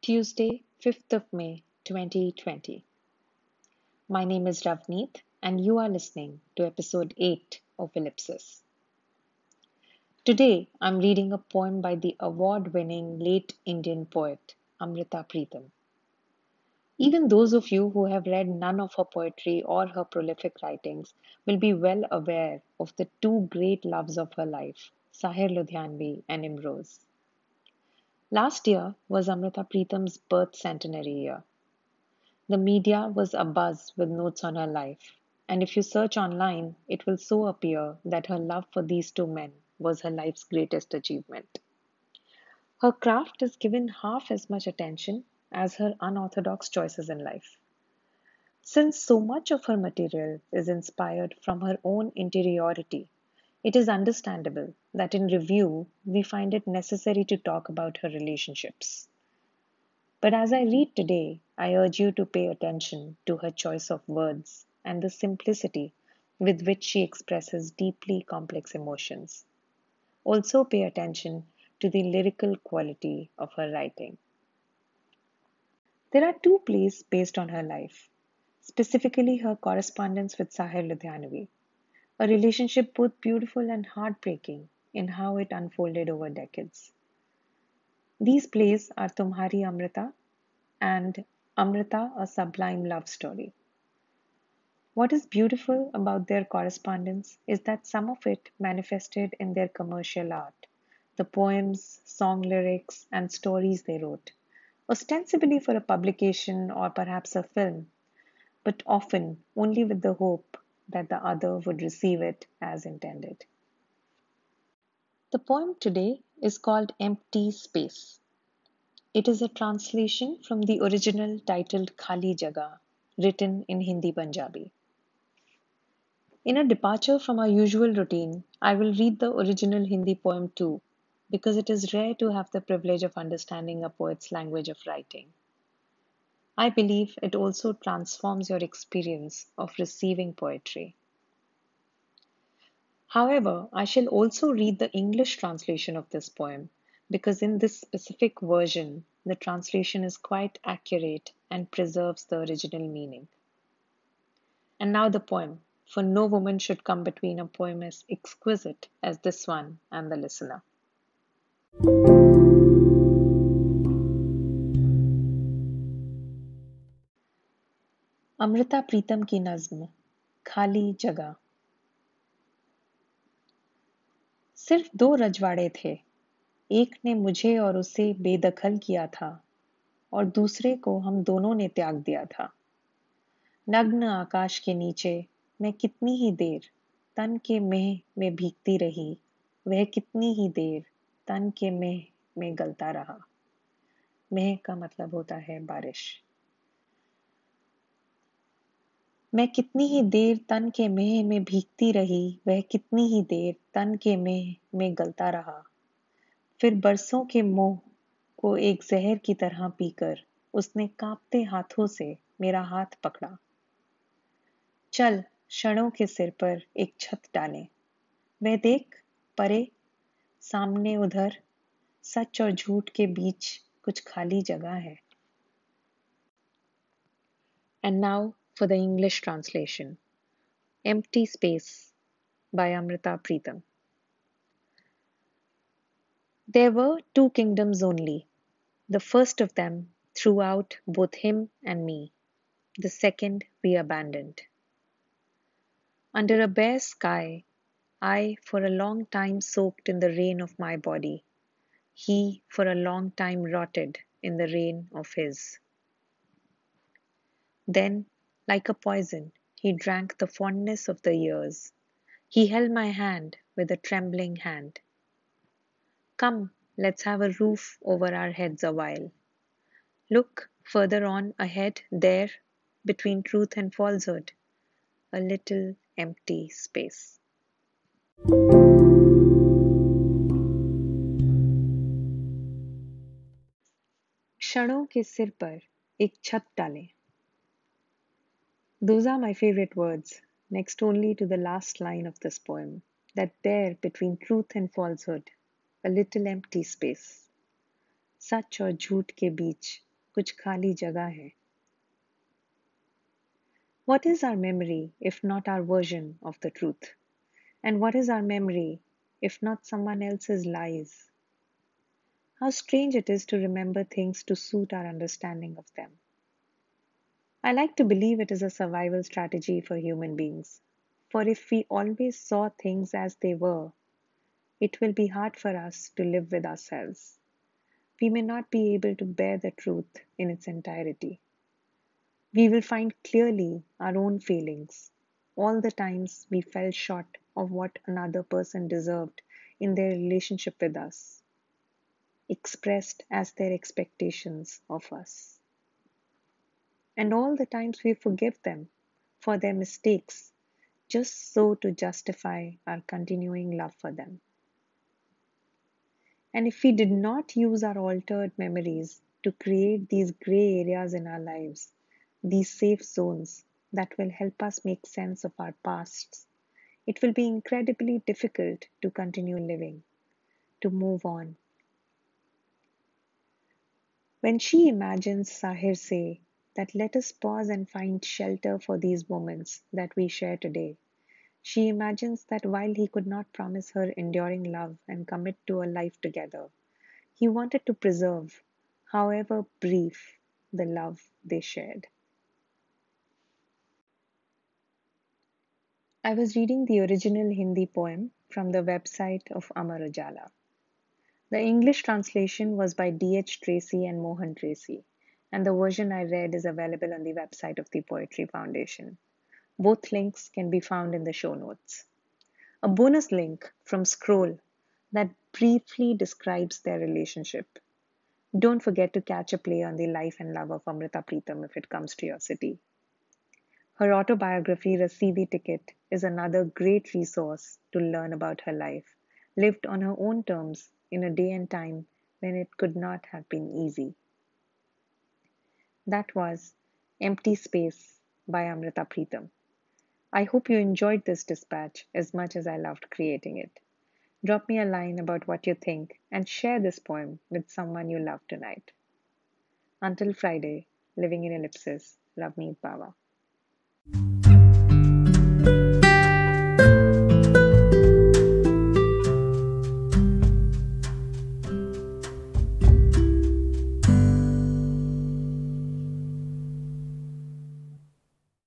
Tuesday, 5th of May 2020. My name is Ravneet, and you are listening to episode 8 of Ellipsis. Today, I'm reading a poem by the award winning late Indian poet Amrita Pritam. Even those of you who have read none of her poetry or her prolific writings will be well aware of the two great loves of her life, Sahir Ludhianvi and Imroz. Last year was Amrita Pritam's birth centenary year. The media was abuzz with notes on her life, and if you search online, it will so appear that her love for these two men was her life's greatest achievement. Her craft is given half as much attention as her unorthodox choices in life. Since so much of her material is inspired from her own interiority, it is understandable that in review we find it necessary to talk about her relationships. But as I read today, I urge you to pay attention to her choice of words and the simplicity with which she expresses deeply complex emotions. Also, pay attention to the lyrical quality of her writing. There are two plays based on her life, specifically her correspondence with Sahir Ludhianvi, a relationship both beautiful and heartbreaking in how it unfolded over decades. These plays are Tumhari Amrita and Amrita, a Sublime Love Story. What is beautiful about their correspondence is that some of it manifested in their commercial art, the poems, song lyrics, and stories they wrote ostensibly for a publication or perhaps a film, but often only with the hope that the other would receive it as intended. The poem today is called Empty Space. It is a translation from the original titled Khali Jaga, written in Hindi Punjabi. In a departure from our usual routine, I will read the original Hindi poem too, because it is rare to have the privilege of understanding a poet's language of writing. I believe it also transforms your experience of receiving poetry. However, I shall also read the English translation of this poem because in this specific version, the translation is quite accurate and preserves the original meaning. And now the poem, for no woman should come between a poem as exquisite as this one and the listener. Amrita Pritam की नज्म खाली जगह सिर्फ़ दो रजवाड़े थे। एक ने मुझे और उसे बेदखल किया था और दूसरे को हम दोनों ने त्याग दिया था। नग्न आकाश के नीचे मैं कितनी ही देर तन के मेह में भीगती रही, वह कितनी ही देर तन के मेह में गलता रहा। मेह का मतलब होता है बारिश। मैं कितनी ही देर तन के मेह में भीगती रही, वह कितनी ही देर तन के मेह में गलता रहा। फिर बरसों के मोह को एक जहर की तरह पीकर उसने कांपते हाथों से मेरा हाथ पकड़ा। चल, क्षणों के सिर पर एक छत डालें वह देख, परे, सामने उधर, सच और झूठ के बीच कुछ खाली जगह है। And now for the English translation Empty Space by Amrita Pritam. There were two kingdoms only, the first of them throughout both him and me, the second we abandoned. Under a bare sky, I for a long time soaked in the rain of my body, he for a long time rotted in the rain of his. Then like a poison, he drank the fondness of the years. He held my hand with a trembling hand. Come, let's have a roof over our heads a while. Look further on ahead, there, between truth and falsehood, a little empty space. क्षणों के सिर पर एक छत डालें Those are my favorite words, next only to the last line of this poem, that there between truth and falsehood, a little empty space. सच और झूठ के बीच कुछ खाली जगह है What is our memory if not our version of the truth? And what is our memory if not someone else's lies? How strange it is to remember things to suit our understanding of them. I like to believe it is a survival strategy for human beings. For if we always saw things as they were, it will be hard for us to live with ourselves. We may not be able to bear the truth in its entirety. We will find clearly our own feelings, all the times we fell short of what another person deserved in their relationship with us, expressed as their expectations of us. And all the times we forgive them for their mistakes, just so to justify our continuing love for them. And if we did not use our altered memories to create these gray areas in our lives, these safe zones that will help us make sense of our pasts, it will be incredibly difficult to continue living, to move on. When she imagines Sahir say that let us pause and find shelter for these moments that we share today, she imagines that while he could not promise her enduring love and commit to a life together, he wanted to preserve, however brief, the love they shared. I was reading the original Hindi poem from the website of Amar Ujala. The English translation was by D.H. Tracy and Mohan Tracy, and the version I read is available on the website of the Poetry Foundation. Both links can be found in the show notes. A bonus link from Scroll that briefly describes their relationship. Don't forget to catch a play on the life and love of Amrita Pritam if it comes to your city. Her autobiography, Rasidi Ticket, is another great resource to learn about her life, lived on her own terms in a day and time when it could not have been easy. That was Empty Space by Amrita Pritam. I hope you enjoyed this dispatch as much as I loved creating it. Drop me a line about what you think and share this poem with someone you love tonight. Until Friday, living in ellipsis, Ravneet Bawa.